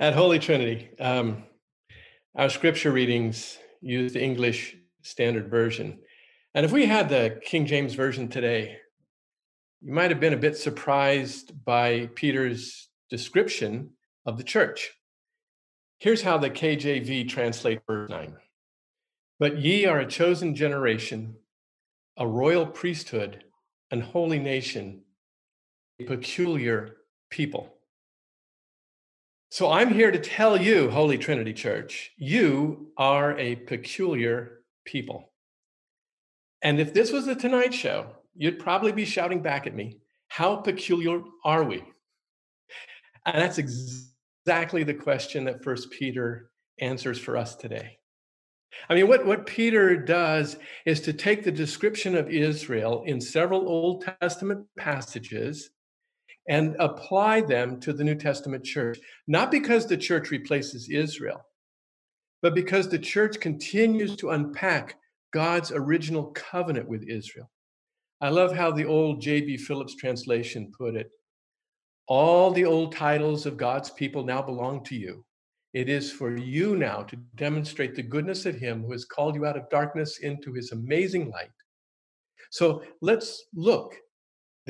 At Holy Trinity, um, our scripture readings use the English Standard Version. And if we had the King James Version today, you might have been a bit surprised by Peter's description of the church. Here's how the KJV translates verse 9 But ye are a chosen generation, a royal priesthood, an holy nation, a peculiar people. So I'm here to tell you, Holy Trinity Church, you are a peculiar people. And if this was the Tonight Show, you'd probably be shouting back at me, How peculiar are we? And that's exactly the question that First Peter answers for us today. I mean, what, what Peter does is to take the description of Israel in several Old Testament passages and apply them to the New Testament church, not because the church replaces Israel, but because the church continues to unpack God's original covenant with Israel. I love how the old J.B. Phillips translation put it. All the old titles of God's people now belong to you. It is for you now to demonstrate the goodness of Him who has called you out of darkness into His amazing light. So let's look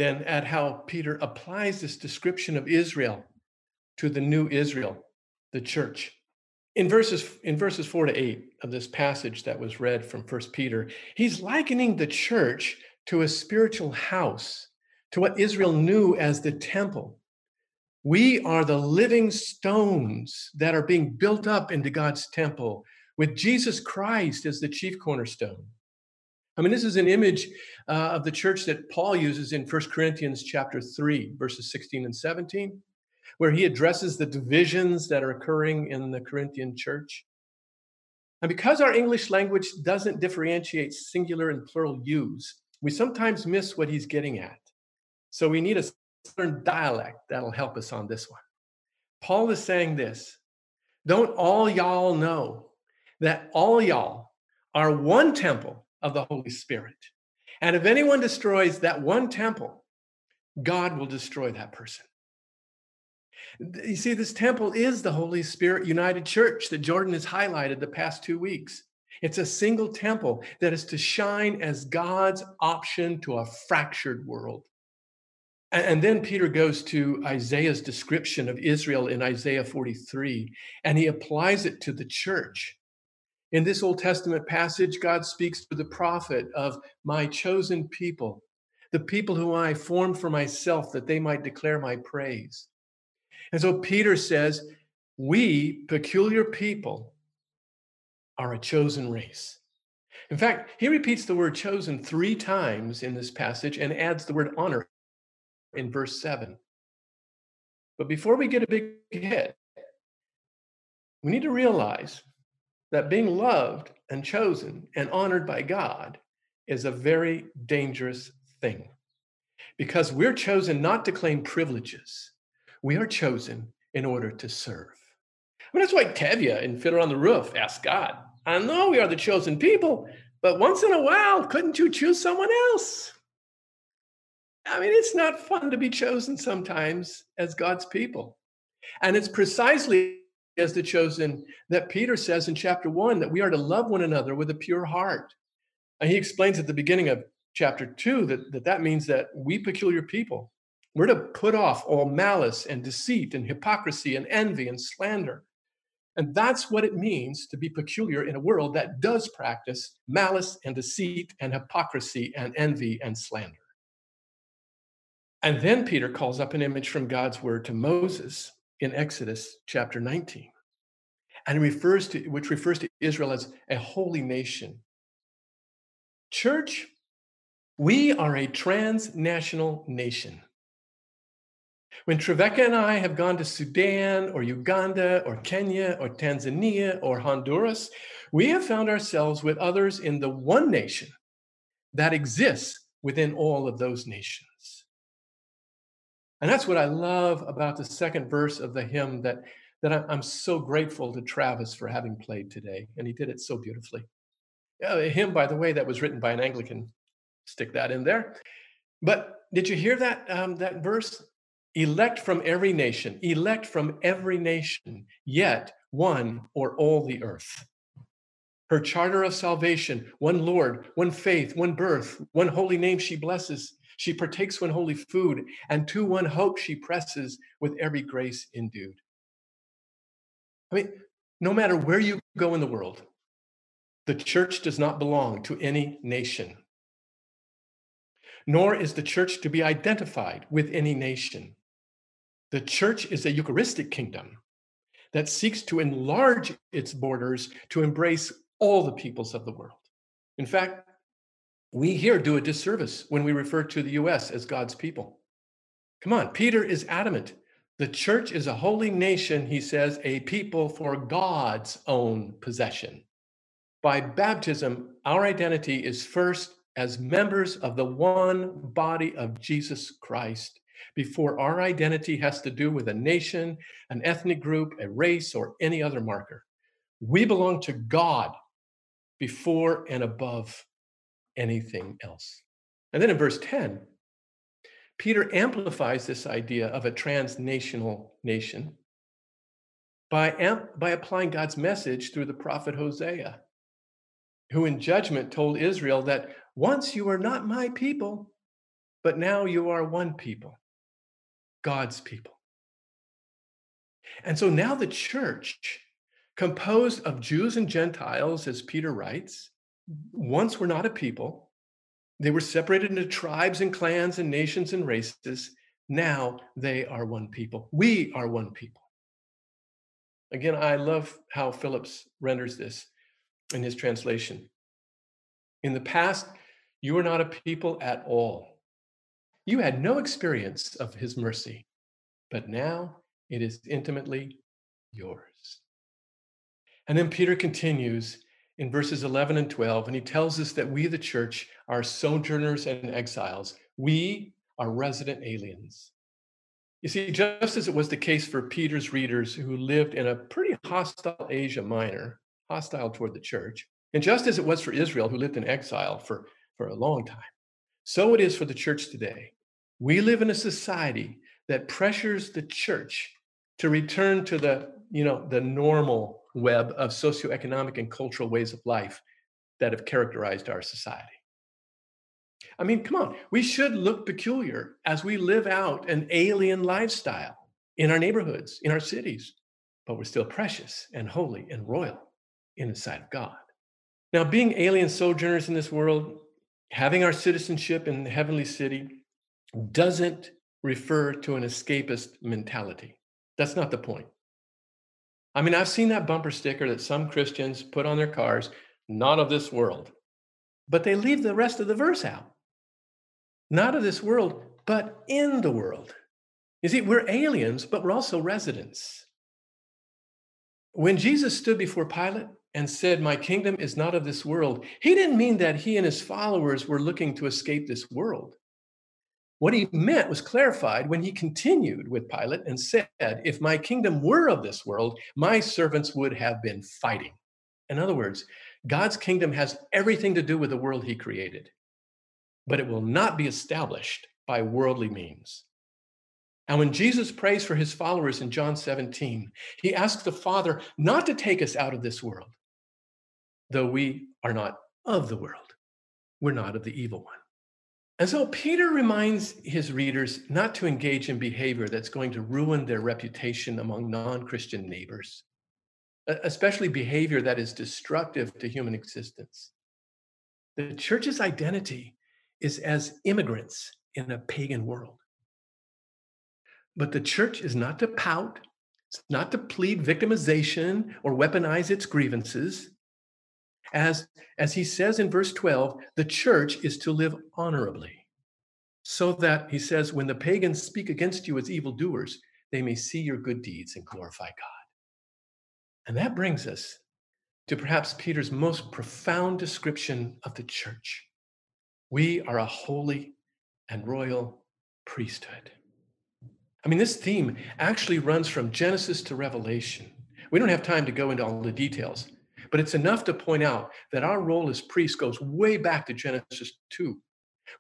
then at how Peter applies this description of Israel to the new Israel, the church. In verses in verses 4 to 8 of this passage that was read from First Peter, he's likening the church to a spiritual house, to what Israel knew as the temple. We are the living stones that are being built up into God's temple with Jesus Christ as the chief cornerstone. I mean, this is an image uh, of the church that Paul uses in 1 Corinthians chapter 3, verses 16 and 17, where he addresses the divisions that are occurring in the Corinthian church. And because our English language doesn't differentiate singular and plural use, we sometimes miss what he's getting at. So we need a certain dialect that'll help us on this one. Paul is saying this Don't all y'all know that all y'all are one temple of the Holy Spirit. And if anyone destroys that one temple, God will destroy that person. You see, this temple is the Holy Spirit United Church that Jordan has highlighted the past two weeks. It's a single temple that is to shine as God's option to a fractured world. And then Peter goes to Isaiah's description of Israel in Isaiah 43, and he applies it to the church. In this Old Testament passage, God speaks to the prophet of my chosen people, the people whom I formed for myself that they might declare my praise. And so Peter says, We, peculiar people, are a chosen race. In fact, he repeats the word chosen three times in this passage and adds the word honor in verse 7. But before we get a big hit, we need to realize that being loved and chosen and honored by God is a very dangerous thing because we're chosen not to claim privileges, we are chosen in order to serve. I mean, that's why Tevye in Fiddler on the Roof asked God, I know we are the chosen people, but once in a while, couldn't you choose someone else? I mean, it's not fun to be chosen sometimes as God's people. And it's precisely as the chosen that Peter says in chapter one that we are to love one another with a pure heart. And he explains at the beginning of chapter two that that, that means that we peculiar people, we're to put off all malice and deceit and hypocrisy and envy and slander. And that's what it means to be peculiar in a world that does practice malice and deceit and hypocrisy and envy and slander. And then Peter calls up an image from God's word to Moses in Exodus chapter 19. And refers to which refers to Israel as a holy nation. Church, we are a transnational nation. When Trevecca and I have gone to Sudan or Uganda or Kenya or Tanzania or Honduras, we have found ourselves with others in the one nation that exists within all of those nations. And that's what I love about the second verse of the hymn that, that I'm so grateful to Travis for having played today. And he did it so beautifully. Hymn, by the way, that was written by an Anglican. Stick that in there. But did you hear that um, that verse? elect from every nation, elect from every nation, yet one or all the earth. Her charter of salvation, one Lord, one faith, one birth, one holy name she blesses. She partakes one holy food, and to one hope she presses with every grace endued. I mean, no matter where you go in the world, the church does not belong to any nation, nor is the church to be identified with any nation. The church is a Eucharistic kingdom that seeks to enlarge its borders to embrace all the peoples of the world. In fact, we here do a disservice when we refer to the US as God's people. Come on, Peter is adamant. The church is a holy nation, he says, a people for God's own possession. By baptism, our identity is first as members of the one body of Jesus Christ before our identity has to do with a nation, an ethnic group, a race, or any other marker. We belong to God before and above anything else. And then in verse 10, Peter amplifies this idea of a transnational nation by, amp- by applying God's message through the prophet Hosea, who in judgment told Israel that once you were not my people, but now you are one people. God's people. And so now the church, composed of Jews and Gentiles, as Peter writes, once were not a people. They were separated into tribes and clans and nations and races. Now they are one people. We are one people. Again, I love how Phillips renders this in his translation. In the past, you were not a people at all. You had no experience of his mercy, but now it is intimately yours. And then Peter continues in verses 11 and 12, and he tells us that we, the church, are sojourners and exiles. We are resident aliens. You see, just as it was the case for Peter's readers who lived in a pretty hostile Asia Minor, hostile toward the church, and just as it was for Israel who lived in exile for, for a long time, so it is for the church today. We live in a society that pressures the church to return to the, you know, the normal web of socioeconomic and cultural ways of life that have characterized our society. I mean, come on, we should look peculiar as we live out an alien lifestyle in our neighborhoods, in our cities, but we're still precious and holy and royal in the sight of God. Now, being alien sojourners in this world, having our citizenship in the heavenly city, doesn't refer to an escapist mentality. That's not the point. I mean, I've seen that bumper sticker that some Christians put on their cars, not of this world, but they leave the rest of the verse out. Not of this world, but in the world. You see, we're aliens, but we're also residents. When Jesus stood before Pilate and said, My kingdom is not of this world, he didn't mean that he and his followers were looking to escape this world. What he meant was clarified when he continued with Pilate and said, If my kingdom were of this world, my servants would have been fighting. In other words, God's kingdom has everything to do with the world he created, but it will not be established by worldly means. And when Jesus prays for his followers in John 17, he asks the Father not to take us out of this world, though we are not of the world. We're not of the evil one. And so Peter reminds his readers not to engage in behavior that's going to ruin their reputation among non Christian neighbors, especially behavior that is destructive to human existence. The church's identity is as immigrants in a pagan world. But the church is not to pout, it's not to plead victimization or weaponize its grievances. As, as he says in verse 12, the church is to live honorably, so that, he says, when the pagans speak against you as evildoers, they may see your good deeds and glorify God. And that brings us to perhaps Peter's most profound description of the church. We are a holy and royal priesthood. I mean, this theme actually runs from Genesis to Revelation. We don't have time to go into all the details, but it's enough to point out that our role as priests goes way back to Genesis 2,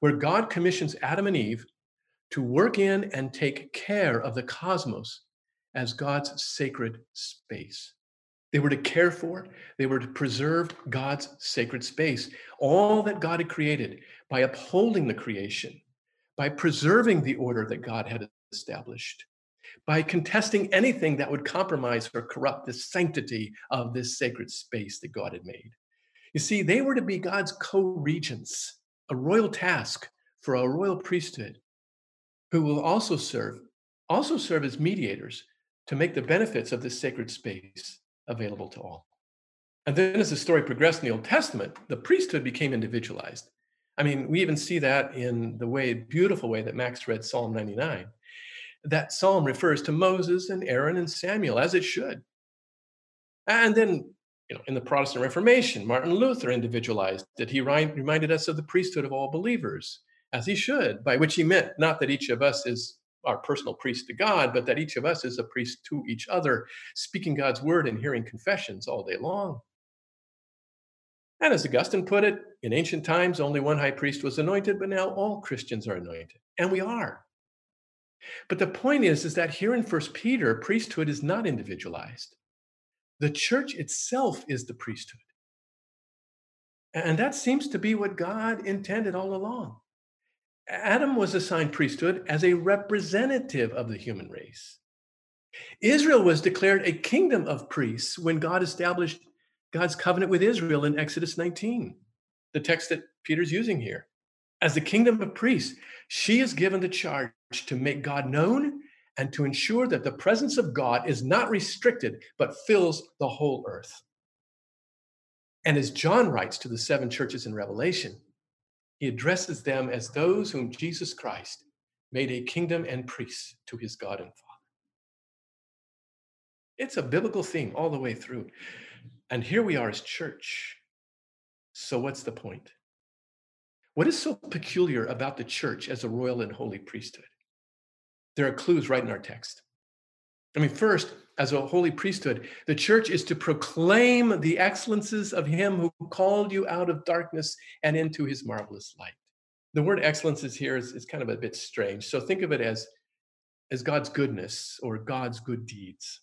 where God commissions Adam and Eve to work in and take care of the cosmos as God's sacred space. They were to care for, they were to preserve God's sacred space, all that God had created by upholding the creation, by preserving the order that God had established, by contesting anything that would compromise or corrupt the sanctity of this sacred space that God had made. You see, they were to be God's co regents, a royal task for a royal priesthood who will also serve also serve as mediators to make the benefits of this sacred space available to all. And then as the story progressed in the Old Testament, the priesthood became individualized. I mean, we even see that in the way, beautiful way that Max read Psalm 99. That psalm refers to Moses and Aaron and Samuel, as it should. And then, you know, in the Protestant Reformation, Martin Luther individualized that he reminded us of the priesthood of all believers, as he should, by which he meant not that each of us is our personal priest to God, but that each of us is a priest to each other, speaking God's word and hearing confessions all day long. And as Augustine put it, in ancient times, only one high priest was anointed, but now all Christians are anointed. And we are. But the point is, is that here in First Peter, priesthood is not individualized. The church itself is the priesthood. And that seems to be what God intended all along. Adam was assigned priesthood as a representative of the human race. Israel was declared a kingdom of priests when God established God's covenant with Israel in Exodus 19, the text that Peter's using here. As the kingdom of priests, she is given the charge to make God known and to ensure that the presence of God is not restricted, but fills the whole earth. And as John writes to the seven churches in Revelation, he addresses them as those whom Jesus Christ made a kingdom and priests to his God and Father. It's a biblical theme all the way through. And here we are as church. So, what's the point? What is so peculiar about the church as a royal and holy priesthood? There are clues right in our text. I mean, first, as a holy priesthood, the church is to proclaim the excellences of him who called you out of darkness and into his marvelous light. The word excellences here is, is kind of a bit strange. So think of it as, as God's goodness or God's good deeds.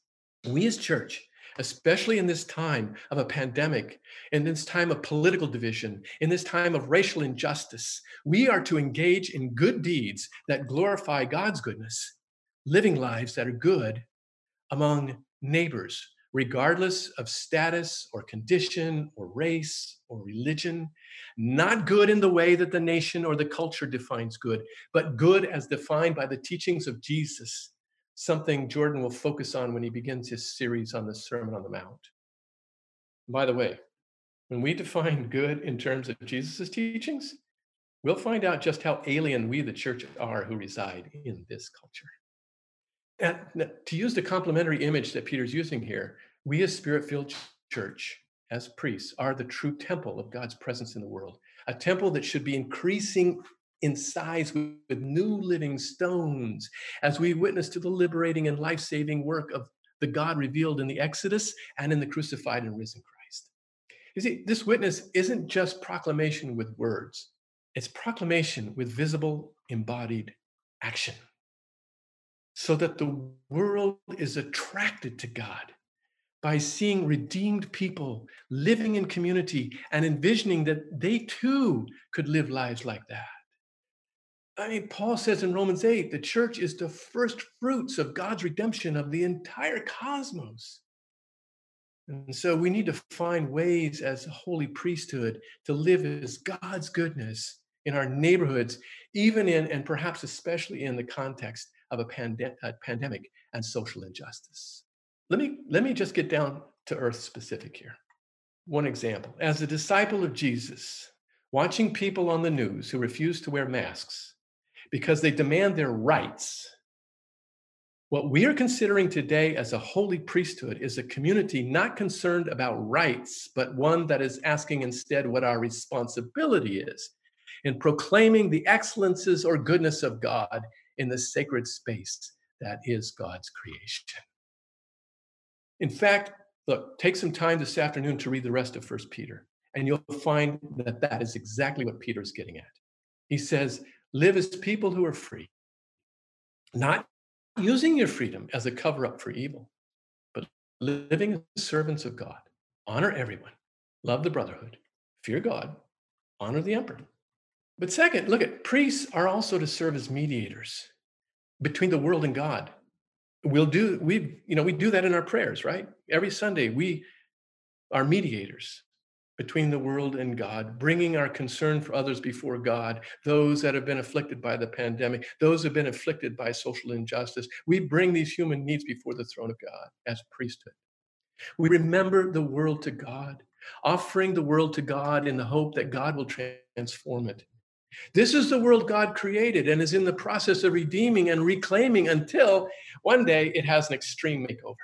We as church, especially in this time of a pandemic, in this time of political division, in this time of racial injustice, we are to engage in good deeds that glorify God's goodness, living lives that are good among neighbors, regardless of status or condition or race or religion. Not good in the way that the nation or the culture defines good, but good as defined by the teachings of Jesus, something Jordan will focus on when he begins his series on the Sermon on the Mount. By the way, when we define good in terms of Jesus' teachings, we'll find out just how alien we, the church, are who reside in this culture. And to use the complementary image that Peter's using here, we as spirit filled church, as priests, are the true temple of God's presence in the world, a temple that should be increasing in size with, new living stones as we witness to the liberating and life saving work of the God revealed in the Exodus and in the crucified and risen Christ. You see, this witness isn't just proclamation with words, it's proclamation with visible, embodied action so that the world is attracted to God by seeing redeemed people living in community and envisioning that they too could live lives like that. I mean, Paul says in Romans 8, the church is the first fruits of God's redemption of the entire cosmos. And so we need to find ways as a holy priesthood to live as God's goodness in our neighborhoods, even in, and perhaps especially in the context of a, pande- a pandemic and social injustice. Let me, let me just get down to earth specific here. One example as a disciple of Jesus, watching people on the news who refuse to wear masks because they demand their rights. What we are considering today as a holy priesthood is a community not concerned about rights, but one that is asking instead what our responsibility is in proclaiming the excellences or goodness of God in the sacred space that is God's creation. In fact, look, take some time this afternoon to read the rest of First Peter, and you'll find that that is exactly what Peter is getting at. He says, Live as people who are free, not using your freedom as a cover up for evil, but living as servants of God. Honor everyone, love the brotherhood, fear God, honor the emperor. But second, look at priests are also to serve as mediators between the world and God. We'll do we you know we do that in our prayers, right? Every Sunday we are mediators between the world and God, bringing our concern for others before God, those that have been afflicted by the pandemic, those who have been afflicted by social injustice. We bring these human needs before the throne of God as priesthood. We remember the world to God, offering the world to God in the hope that God will transform it. This is the world God created and is in the process of redeeming and reclaiming until one day it has an extreme makeover.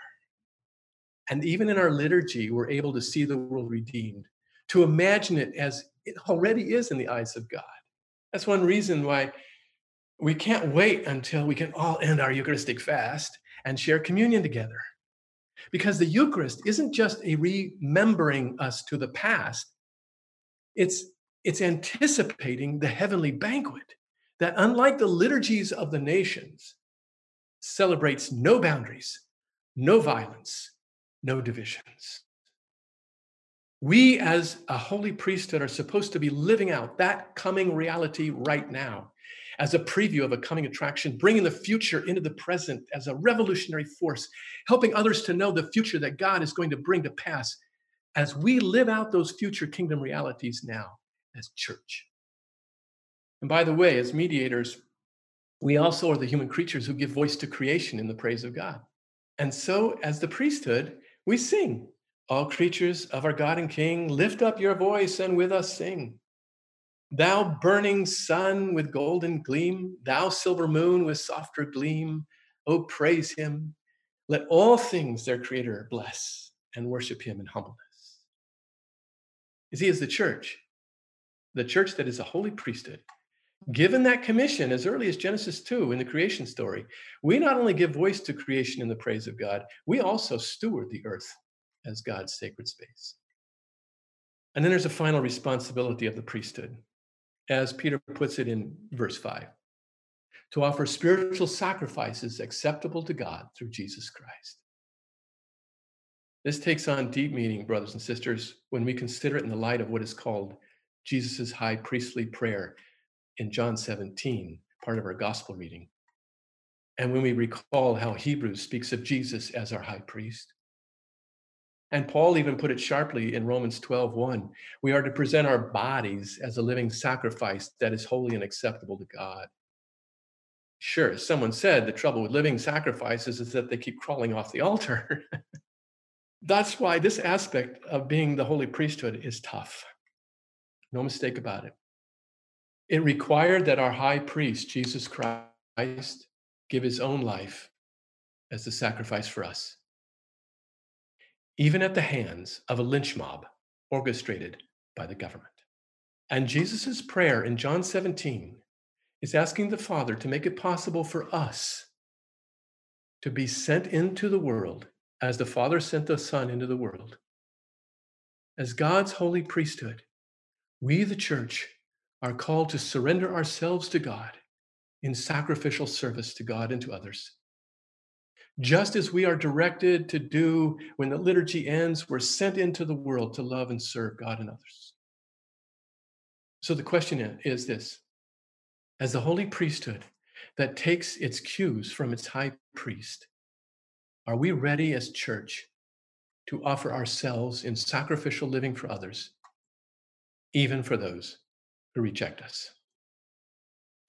And even in our liturgy, we're able to see the world redeemed to imagine it as it already is in the eyes of God. That's one reason why we can't wait until we can all end our Eucharistic fast and share communion together. Because the Eucharist isn't just a remembering us to the past, it's, it's anticipating the heavenly banquet that, unlike the liturgies of the nations, celebrates no boundaries, no violence, no divisions. We, as a holy priesthood, are supposed to be living out that coming reality right now as a preview of a coming attraction, bringing the future into the present as a revolutionary force, helping others to know the future that God is going to bring to pass as we live out those future kingdom realities now as church. And by the way, as mediators, we also are the human creatures who give voice to creation in the praise of God. And so, as the priesthood, we sing all creatures of our God and King, lift up your voice and with us sing. Thou burning sun with golden gleam, thou silver moon with softer gleam, oh, praise him. Let all things their creator bless and worship him in humbleness. You see, as the church, the church that is a holy priesthood, given that commission as early as Genesis 2 in the creation story, we not only give voice to creation in the praise of God, we also steward the earth as God's sacred space. And then there's a final responsibility of the priesthood, as Peter puts it in verse 5 to offer spiritual sacrifices acceptable to God through Jesus Christ. This takes on deep meaning, brothers and sisters, when we consider it in the light of what is called Jesus' high priestly prayer in John 17, part of our gospel reading. And when we recall how Hebrews speaks of Jesus as our high priest, and Paul even put it sharply in Romans 12, 1. We are to present our bodies as a living sacrifice that is holy and acceptable to God. Sure, someone said the trouble with living sacrifices is that they keep crawling off the altar. That's why this aspect of being the holy priesthood is tough. No mistake about it. It required that our high priest, Jesus Christ, give his own life as the sacrifice for us even at the hands of a lynch mob orchestrated by the government. And Jesus' prayer in John 17 is asking the Father to make it possible for us to be sent into the world as the Father sent the Son into the world. As God's holy priesthood, we, the church, are called to surrender ourselves to God in sacrificial service to God and to others just as we are directed to do when the liturgy ends, we're sent into the world to love and serve God and others. So the question is this as the holy priesthood that takes its cues from its high priest, are we ready as church to offer ourselves in sacrificial living for others, even for those who reject us?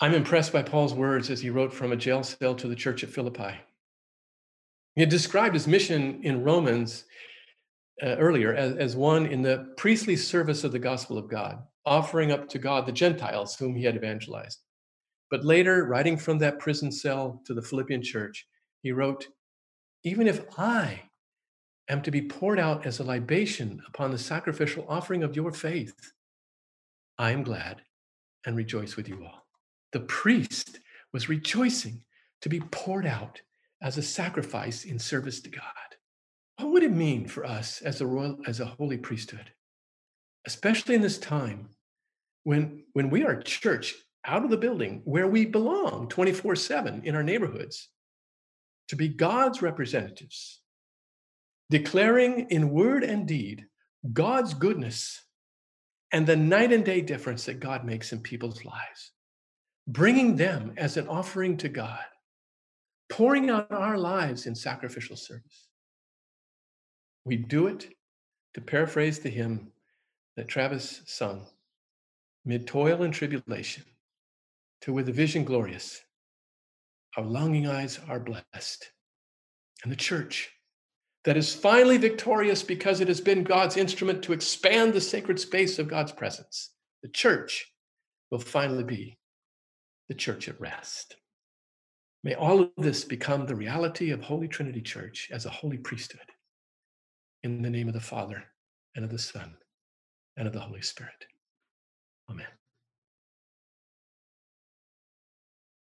I'm impressed by Paul's words as he wrote from a jail cell to the church at Philippi. He had described his mission in Romans uh, earlier as, as one in the priestly service of the gospel of God, offering up to God the Gentiles whom he had evangelized. But later, writing from that prison cell to the Philippian church, he wrote, Even if I am to be poured out as a libation upon the sacrificial offering of your faith, I am glad and rejoice with you all. The priest was rejoicing to be poured out as a sacrifice in service to God. What would it mean for us as a royal, as a holy priesthood, especially in this time when when we are church out of the building where we belong 24 7 in our neighborhoods to be God's representatives, declaring in word and deed God's goodness and the night and day difference that God makes in people's lives, bringing them as an offering to God, pouring out our lives in sacrificial service. We do it, to paraphrase the hymn that Travis sung, mid toil and tribulation, to with a vision glorious, our longing eyes are blessed. And the church that is finally victorious because it has been God's instrument to expand the sacred space of God's presence. The church will finally be the church at rest. May all of this become the reality of Holy Trinity Church as a holy priesthood. In the name of the Father, and of the Son, and of the Holy Spirit.